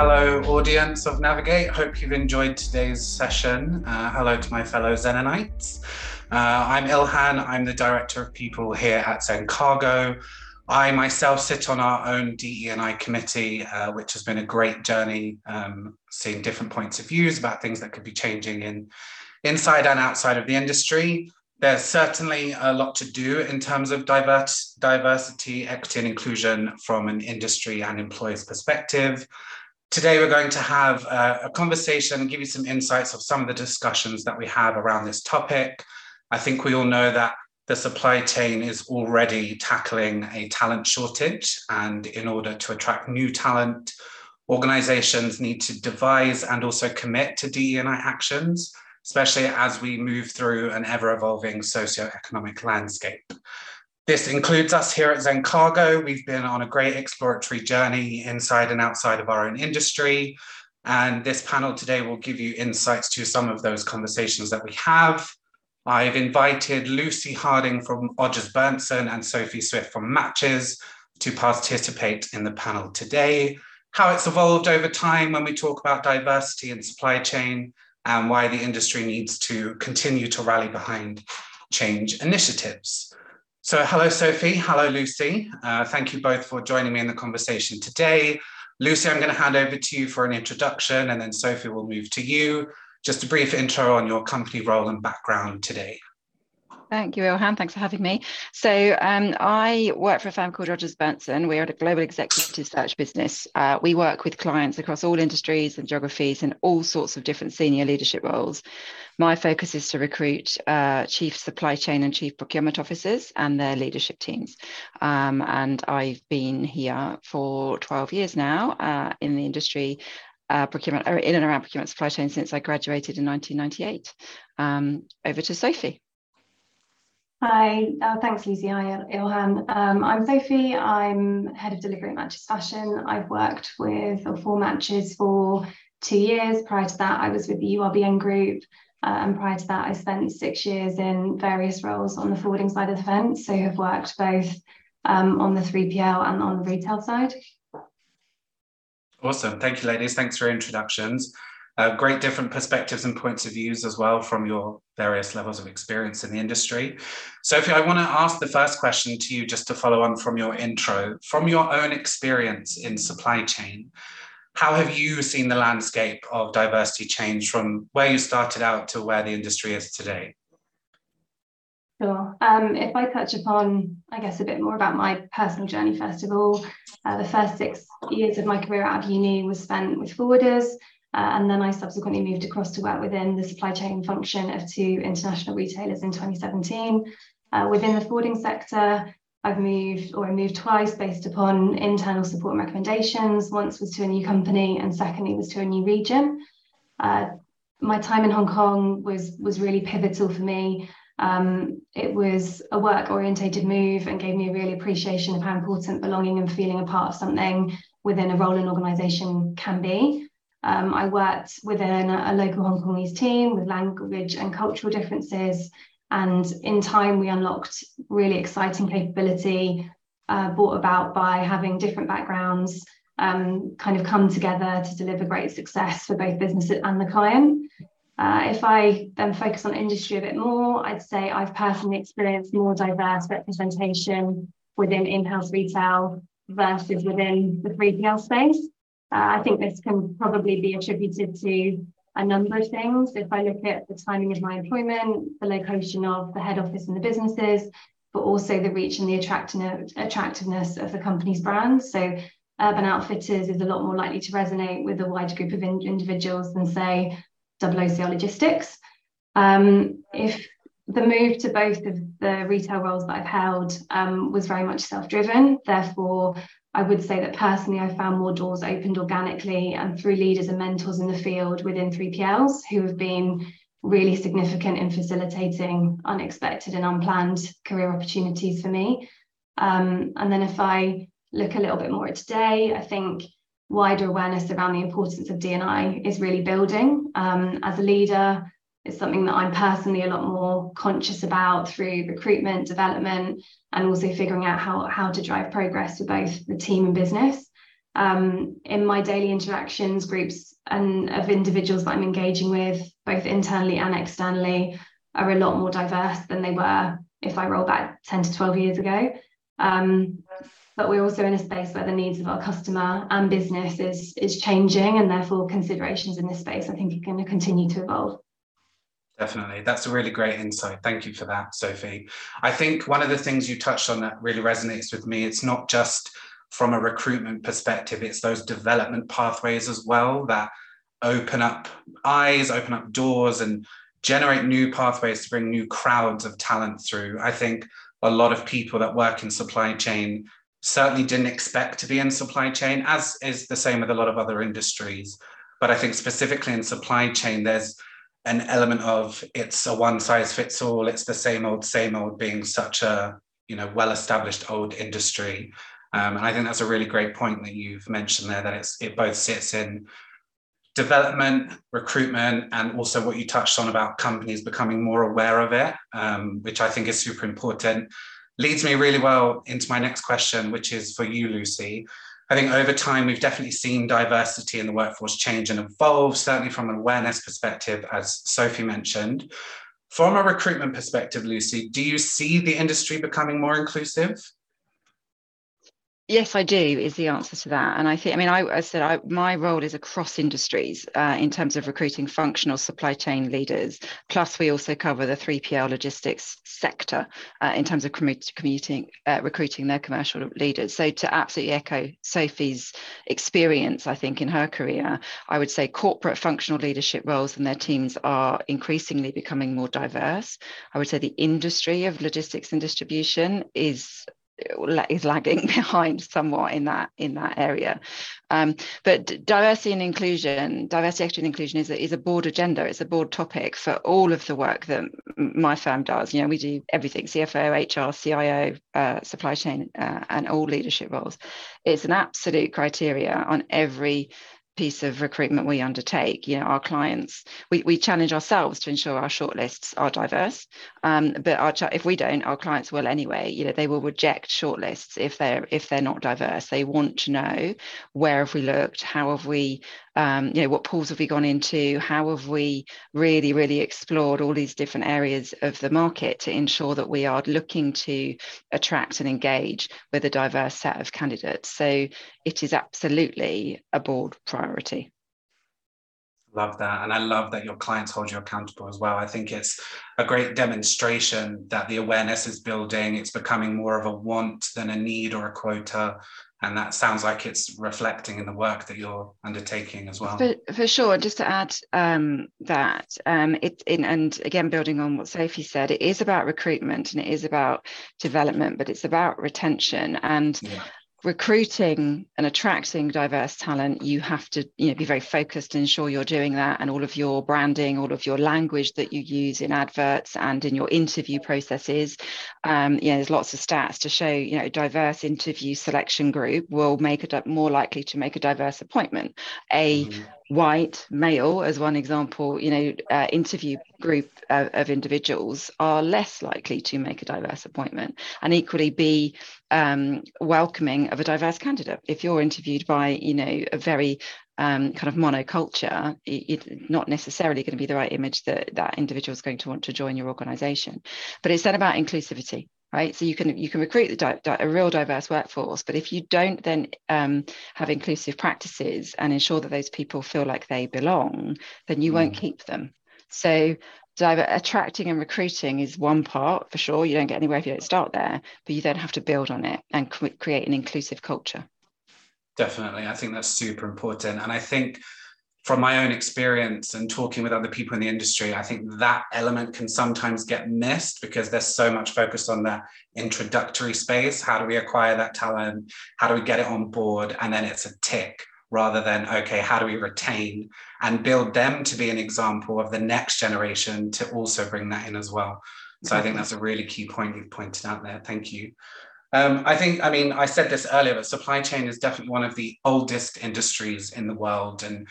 Hello, audience of Navigate. Hope you've enjoyed today's session. Uh, hello to my fellow Zenonites. Uh, I'm Ilhan. I'm the Director of People here at Zencargo. I myself sit on our own DE&I committee, uh, which has been a great journey, um, seeing different points of views about things that could be changing in inside and outside of the industry. There's certainly a lot to do in terms of diverse, diversity, equity, and inclusion from an industry and employers perspective. Today, we're going to have a, a conversation and give you some insights of some of the discussions that we have around this topic. I think we all know that the supply chain is already tackling a talent shortage. And in order to attract new talent, organizations need to devise and also commit to DEI actions especially as we move through an ever evolving socio-economic landscape. This includes us here at Zencargo. We've been on a great exploratory journey inside and outside of our own industry. And this panel today will give you insights to some of those conversations that we have. I've invited Lucy Harding from Odgers Berndtson and Sophie Swift from Matches to participate in the panel today. How it's evolved over time when we talk about diversity and supply chain, and why the industry needs to continue to rally behind change initiatives. So hello, Sophie. Hello, Lucy. Uh, thank you both for joining me in the conversation today. Lucy, I'm going to hand over to you for an introduction, and then Sophie will move to you. Just a brief intro on your company role and background today. Thank you, Ilhan. Thanks for having me. So um, I work for a firm called Odgers Berndtson. We're a global executive search business. Uh, we work with clients across all industries and geographies in all sorts of different senior leadership roles. My focus is to recruit uh, chief supply chain and chief procurement officers and their leadership teams. Um, and I've been here for 12 years now uh, in the industry uh, procurement, in and around procurement supply chain since I graduated in 1998. Um, over to Sophie. Hi, uh, thanks Lucy. Hi Ilhan. Um, I'm Sophie. I'm head of delivery at Matches Fashion. I've worked with or for Matches for two years. Prior to that, I was with the URBN Group. Uh, and prior to that, I spent six years in various roles on the forwarding side of the fence. So have worked both um, on the 3PL and on the retail side. Awesome. Thank you, ladies. Thanks for your introductions uh, great different perspectives and points of views as well from your various levels of experience in the industry. Sophie, I want to ask the first question to you just to follow on from your intro. From your own experience in supply chain, how have you seen the landscape of diversity change from where you started out to where the industry is today? Sure. Um, if I touch upon, I guess, a bit more about my personal journey, first of all, uh, the first six years of my career out of uni was spent with forwarders, uh, and then I subsequently moved across to work within the supply chain function of two international retailers in 2017. Uh, within the forwarding sector, I've moved or I moved twice based upon internal support and recommendations. Once was to a new company, and secondly was to a new region. Uh, my time in Hong Kong was was really pivotal for me. Um, it was a work orientated move and gave me a real appreciation of how important belonging and feeling a part of something within a role and organization can be. Um, I worked within a, a local Hong Kongese team with language and cultural differences. And in time, we unlocked really exciting capability uh, brought about by having different backgrounds um, kind of come together to deliver great success for both business and the client. Uh, if I then focus on industry a bit more, I'd say I've personally experienced more diverse representation within in house retail versus within the 3PL space. Uh, I think this can probably be attributed to a number of things. If I look at the timing of my employment, the location of the head office and the businesses, but also the reach and the attractiveness of the company's brand. So Urban Outfitters is a lot more likely to resonate with a wider group of in- individuals than, say, OOCL Logistics. Um, if the move to both of the retail roles that I've held um, was very much self driven, therefore, I would say that personally, I found more doors opened organically and through leaders and mentors in the field within 3PLs who have been really significant in facilitating unexpected and unplanned career opportunities for me. Um, and then if I look a little bit more at today, I think wider awareness around the importance of D&I is really building. Um, as a leader, it's something that I'm personally a lot more conscious about through recruitment, development, and also figuring out how, how to drive progress for both the team and business. Um, in my daily interactions, groups and of individuals that I'm engaging with, both internally and externally, are a lot more diverse than they were if I roll back 10 to 12 years ago. Um, but we're also in a space where the needs of our customer and business is, is changing, and therefore considerations in this space, I think, are going to continue to evolve. Definitely. That's a really great insight. Thank you for that, Sophie. I think one of the things you touched on that really resonates with me, it's not just from a recruitment perspective, it's those development pathways as well that open up eyes, open up doors, and generate new pathways to bring new crowds of talent through. I think a lot of people that work in supply chain certainly didn't expect to be in supply chain, as is the same with a lot of other industries. But I think specifically in supply chain, there's an element of it's a one size fits all, it's the same old, same old being such a you know well-established old industry. Um, and I think that's a really great point that you've mentioned there that it's it both sits in development, recruitment, and also what you touched on about companies becoming more aware of it, um, which I think is super important. Leads me really well into my next question, which is for you, Lucy. I think over time, we've definitely seen diversity in the workforce change and evolve, certainly from an awareness perspective, as Sophie mentioned. From a recruitment perspective, Lucy, do you see the industry becoming more inclusive? Yes, I do is the answer to that. And I think, I mean, I, I said I, my role is across industries uh, in terms of recruiting functional supply chain leaders. Plus, we also cover the 3PL logistics sector uh, in terms of commuting, uh, recruiting their commercial leaders. So, to absolutely echo Sophie's experience, I think in her career, I would say corporate functional leadership roles and their teams are increasingly becoming more diverse. I would say the industry of logistics and distribution is is lagging behind somewhat in that in that area. Um, but diversity and inclusion, diversity, equity, and inclusion is a, is a board agenda. It's a board topic for all of the work that my firm does. You know, we do everything: CFO, HR, CIO, uh, supply chain, uh, and all leadership roles. It's an absolute criteria on every piece of recruitment we undertake. You know, our clients, we, we challenge ourselves to ensure our shortlists are diverse. Um, but our if we don't, our clients will anyway. You know, they will reject shortlists if they're if they're not diverse. They want to know where have we looked, how have we um, you know, what pools have we gone into? How have we really, really explored all these different areas of the market to ensure that we are looking to attract and engage with a diverse set of candidates? So it is absolutely a board priority. Love that. And I love that your clients hold you accountable as well. I think it's a great demonstration that the awareness is building. It's becoming more of a want than a need or a quota and that sounds like it's reflecting in the work that you're undertaking as well. For, for sure. Just to add um, that, um, it in, and again building on what Sophie said, it is about recruitment and it is about development, but it's about retention. And yeah recruiting and attracting diverse talent you have to you know be very focused and ensure you're doing that. And all of your branding all of your language that you use in adverts and in your interview processes um, you know there's lots of stats to show you know diverse interview selection group will make it more likely to make a diverse appointment. A mm-hmm white male as one example you know uh, interview group of, of, individuals are less likely to make a diverse appointment and equally be um, welcoming of a diverse candidate if you're interviewed by you know a very um, kind of monoculture, it's not necessarily going to be the right image that that individual is going to want to join your organization. But it's then about inclusivity right? So you can you can recruit di- di- a real diverse workforce but if you don't then um, have inclusive practices and ensure that those people feel like they belong then you mm. won't keep them. So diver- attracting and recruiting is one part for sure. You don't get anywhere if you don't start there but you then have to build on it and create an inclusive culture. Definitely. I think that's super important. And i think from my own experience and talking with other people in the industry, I think that element can sometimes get missed because there's so much focus on that introductory space. How do we acquire that talent? How do we get it on board? And then it's a tick rather than, okay, how do we retain and build them to be an example of the next generation to also bring that in as well. So I think that's a really key point you've pointed out there. Thank you. Um, I think, I mean, I said this earlier, but supply chain is definitely one of the oldest industries in the world. And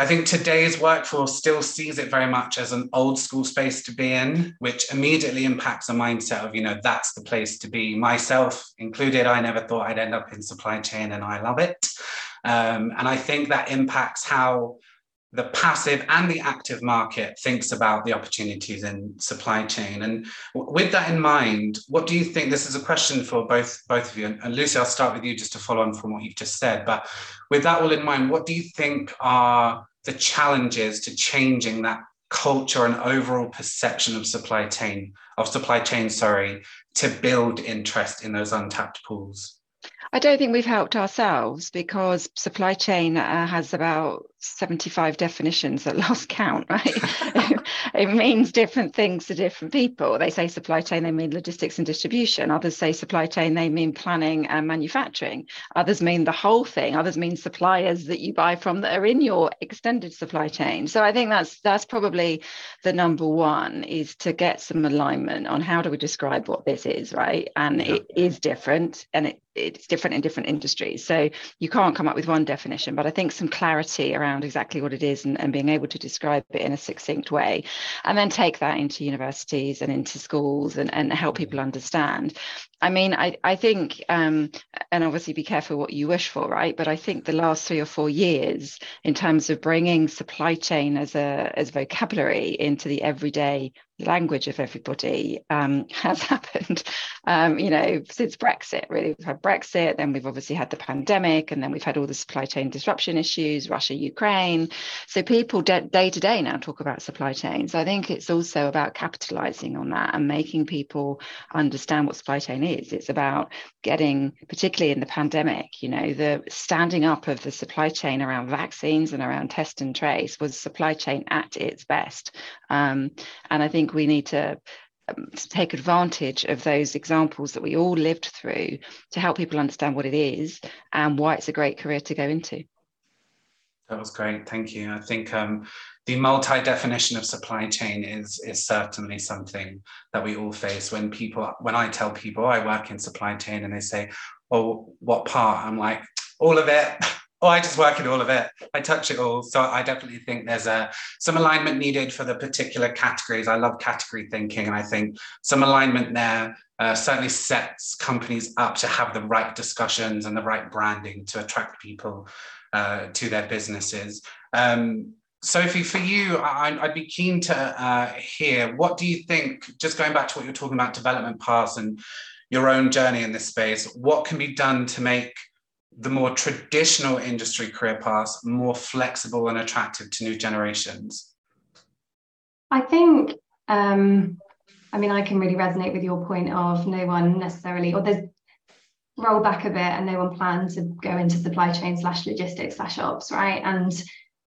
I think today's workforce still sees it very much as an old school space to be in, which immediately impacts a mindset of, you know, that's the place to be. Myself included, I never thought I'd end up in supply chain and I love it. Um, and I think that impacts how the passive and the active market thinks about the opportunities in supply chain. And with that in mind, what do you think? This is a question for both both of you. And Lucy, I'll start with you just to follow on from what you've just said. But with that all in mind, what do you think are the challenges to changing that culture and overall perception of supply chain of supply chain, sorry, to build interest in those untapped pools? I don't think we've helped ourselves because supply chain uh, has about 75 definitions at last count, right? it means different things to different people. They say supply chain, they mean logistics and distribution. Others say supply chain, they mean planning and manufacturing. Others mean the whole thing. Others mean suppliers that you buy from that are in your extended supply chain. So I think that's that's probably the number one is to get some alignment on how do we describe what this is, right? And yeah. it is different and it it's different in different industries. So you can't come up with one definition, but I think some clarity around exactly what it is and, and being able to describe it in a succinct way and then take that into universities and into schools and, and help people mm-hmm. understand I mean, I, I think, um, and obviously be careful what you wish for, right? But I think the last three or four years, in terms of bringing supply chain as a as vocabulary into the everyday language of everybody, um, has happened. Um, you know, since Brexit, really, we've had Brexit, then we've obviously had the pandemic, and then we've had all the supply chain disruption issues, Russia, Ukraine. So people day to day now talk about supply chain. So I think it's also about capitalizing on that and making people understand what supply chain is is. It's about getting, particularly in the pandemic, you know, the standing up of the supply chain around vaccines and around test and trace was supply chain at its best. Um, and I think we need to um, to take advantage of those examples that we all lived through to help people understand what it is and why it's a great career to go into. That was great. Thank you. I think um, the multi-definition of supply chain is is certainly something that we all face when people when I tell people oh, I work in supply chain and they say, "Well, what part?" I'm like, "All of it." oh, I just work in all of it. I touch it all. So I definitely think there's a some alignment needed for the particular categories. I love category thinking, and I think some alignment there uh, certainly sets companies up to have the right discussions and the right branding to attract people uh, to their businesses. Um, Sophie, for you, I, would be keen to uh, hear what do you think, just going back to what you're talking about development paths and your own journey in this space, what can be done to make the more traditional industry career paths more flexible and attractive to new generations? I think, um, I mean, I can really resonate with your point of no one necessarily, or there's roll back a bit and no one planned to go into supply chain slash logistics slash ops, right? And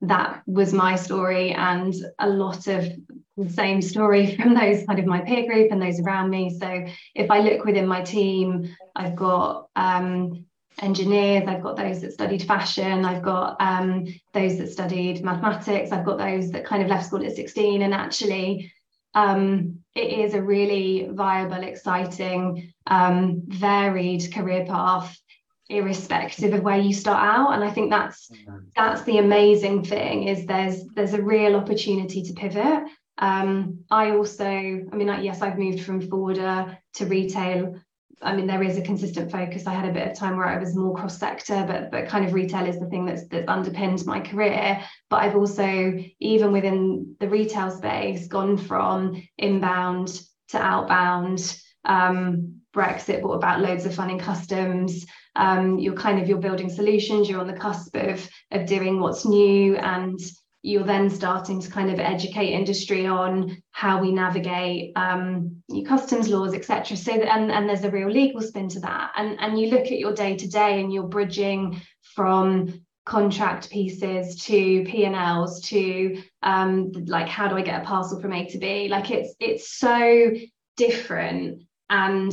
that was my story and a lot of the same story from those kind of my peer group and those around me. So if I look within my team, I've got um, engineers, I've got those that studied fashion, I've got um, those that studied mathematics, I've got those that kind of left school at 16 and actually um, it is a really viable, exciting, um, varied career path irrespective of where you start out. And i think that's that's the amazing thing is there's there's a real opportunity to pivot. Um, i also i mean like, yes i've moved from forwarder to retail i mean there is a consistent focus i had a bit of time where i was more cross sector but but kind of retail is the thing that's that's underpinned my career but i've also even within the retail space gone from inbound to outbound um, Brexit brought about loads of fun in customs. Um, you're kind of you're building solutions. You're on the cusp of of doing what's new, and you're then starting to kind of educate industry on how we navigate um, customs laws, etc. So that, and and there's a real legal spin to that. And and you look at your day to day, and you're bridging from contract pieces to P&Ls to um, like how do I get a parcel from A to B? Like it's it's so different and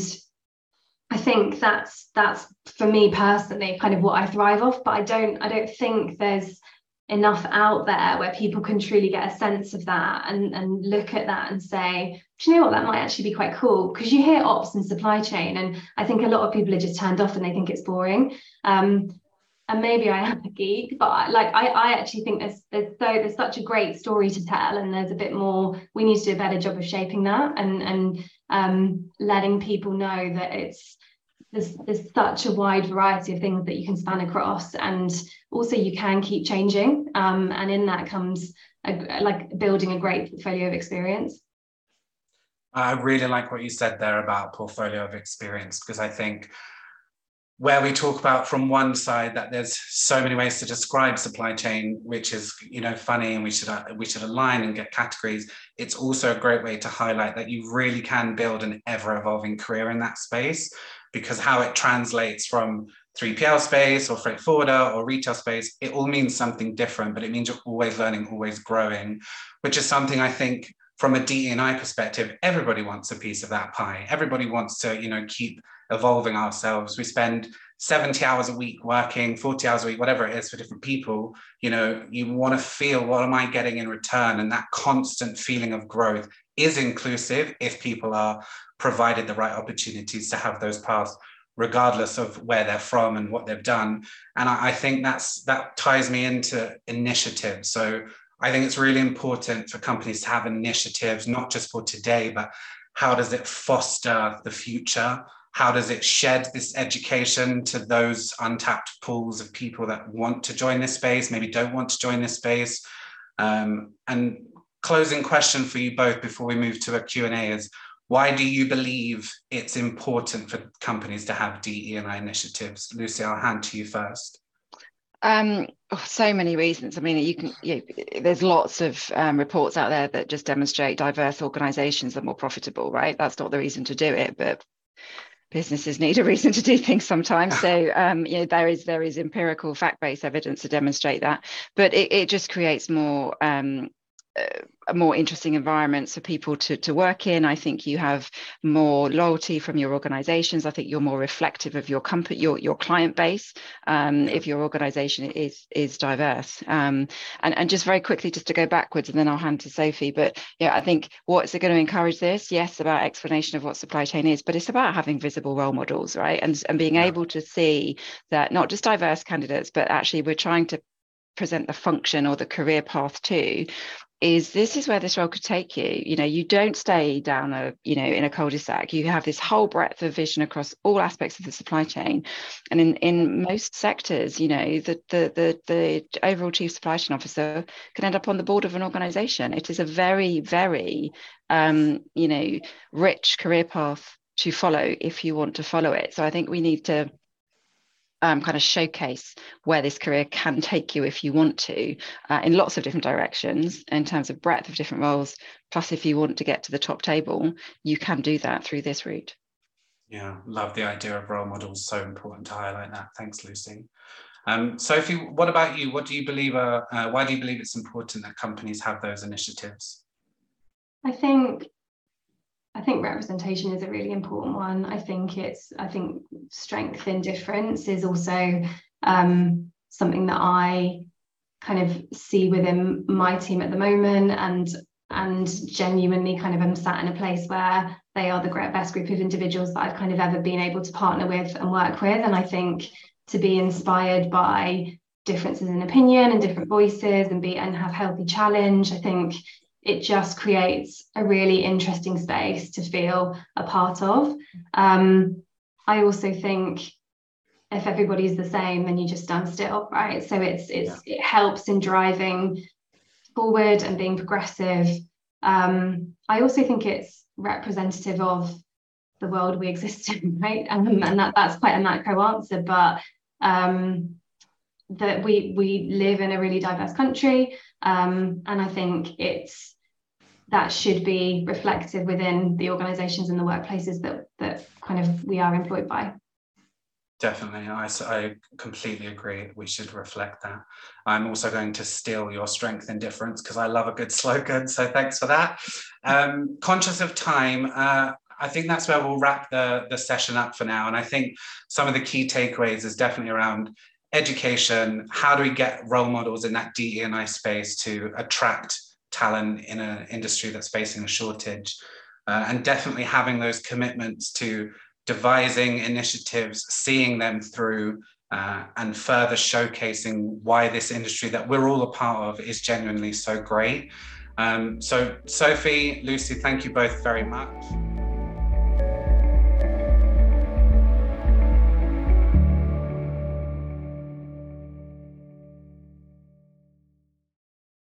I think that's that's for me personally kind of what I thrive off. But I don't I don't think there's enough out there where people can truly get a sense of that and and look at that and say, do you know what, that might actually be quite cool because you hear ops and supply chain, and I think a lot of people are just turned off and they think it's boring. Um, and maybe I am a geek, but like I, I actually think there's there's so there's such a great story to tell, and there's a bit more. We need to do a better job of shaping that and and um, letting people know that it's there's, there's such a wide variety of things that you can span across and also you can keep changing um, and in that comes a, like building a great portfolio of experience. I really like what you said there about portfolio of experience because i think where we talk about from one side that there's so many ways to describe supply chain which is you know funny and we should we should align and get categories it's also a great way to highlight that you really can build an ever evolving career in that space because how it translates from 3PL space or freight forwarder or retail space, it all means something different, but it means you're always learning, always growing, which is something I think from a DE&I perspective, everybody wants a piece of that pie. Everybody wants to, you know, keep evolving ourselves. We spend 70 hours a week working, 40 hours a week, whatever it is for different people. You know, you want to feel what am I getting in return? And that constant feeling of growth is inclusive if people are provided the right opportunities to have those paths regardless of where they're from and what they've done. And I, I, think that's that ties me into initiatives so i think it's really important for companies to have initiatives not just for today but how does it foster the future? How does it shed this education to those untapped pools of people that want to join this space maybe don't want to join this space? Um, and closing question for you both before we move to a q&a is why do you believe it's important for companies to have DE&I initiatives? Lucy, I'll hand to you first. Um, oh, so many reasons. I mean, you can. You know, there's lots of um, reports out there that just demonstrate diverse organisations are more profitable. Right? That's not the reason to do it, but businesses need a reason to do things sometimes. So, um, you know, there is there is empirical fact-based evidence to demonstrate that, but it, it just creates more um, a more interesting environments for people to, to work in. I think you have more loyalty from your organizations. I think you're more reflective of your company, your, your client base, um, if your organization is is diverse. Um, and, and just very quickly, just to go backwards, and then I'll hand to Sophie. But yeah, I think what's it going to encourage this? Yes, about explanation of what supply chain is, but it's about having visible role models, right? And, and being yeah. able to see that not just diverse candidates, but actually we're trying to present the function or the career path to is this is where this role could take you. You know you don't stay down a you know in a cul-de-sac. You have this whole breadth of vision across all aspects of the supply chain. And in in most sectors you know the the the, the overall chief supply chain officer can end up on the board of an organization. It is a very very um you know rich career path to follow if you want to follow it. So i think we need to um, kind of showcase where this career can take you if you want to uh, in lots of different directions in terms of breadth of different roles. Plus, if you want to get to the top table, you can do that through this route. Yeah, love the idea of role models. So important to highlight that. Thanks, Lucy. Um, Sophie, what about you? What do you believe? Are, uh, why do you believe it's important that companies have those initiatives? I think I think representation is a really important one. I think it's, I think strength in difference is also um, something that I kind of see within my team at the moment and and genuinely kind of am sat in a place where they are the best group of individuals that I've kind of ever been able to partner with and work with. And I think to be inspired by differences in opinion and different voices and be and have healthy challenge, I think it just creates a really interesting space to feel a part of. Um, I also think if everybody's the same, then you just stand still, right? So it's it's yeah. it helps in driving forward and being progressive. Um, I also think it's representative of the world we exist in, right? Um, and that, that's quite a macro answer, but um, that we we live in a really diverse country, um, and I think it's that should be reflected within the organizations and the workplaces that that kind of we are employed by definitely I, I completely agree we should reflect that i'm also going to steal your strength and difference because i love a good slogan so thanks for that um, conscious of time uh, I think that's where we'll wrap the, the session up for now. And I think some of the key takeaways is definitely around education. How do we get role models in that DE&I space to attract talent in an industry that's facing a shortage. Uh, and definitely having those commitments to devising initiatives, seeing them through, uh, and further showcasing why this industry that we're all a part of is genuinely so great. Um, so, Sophie, Lucy, thank you both very much.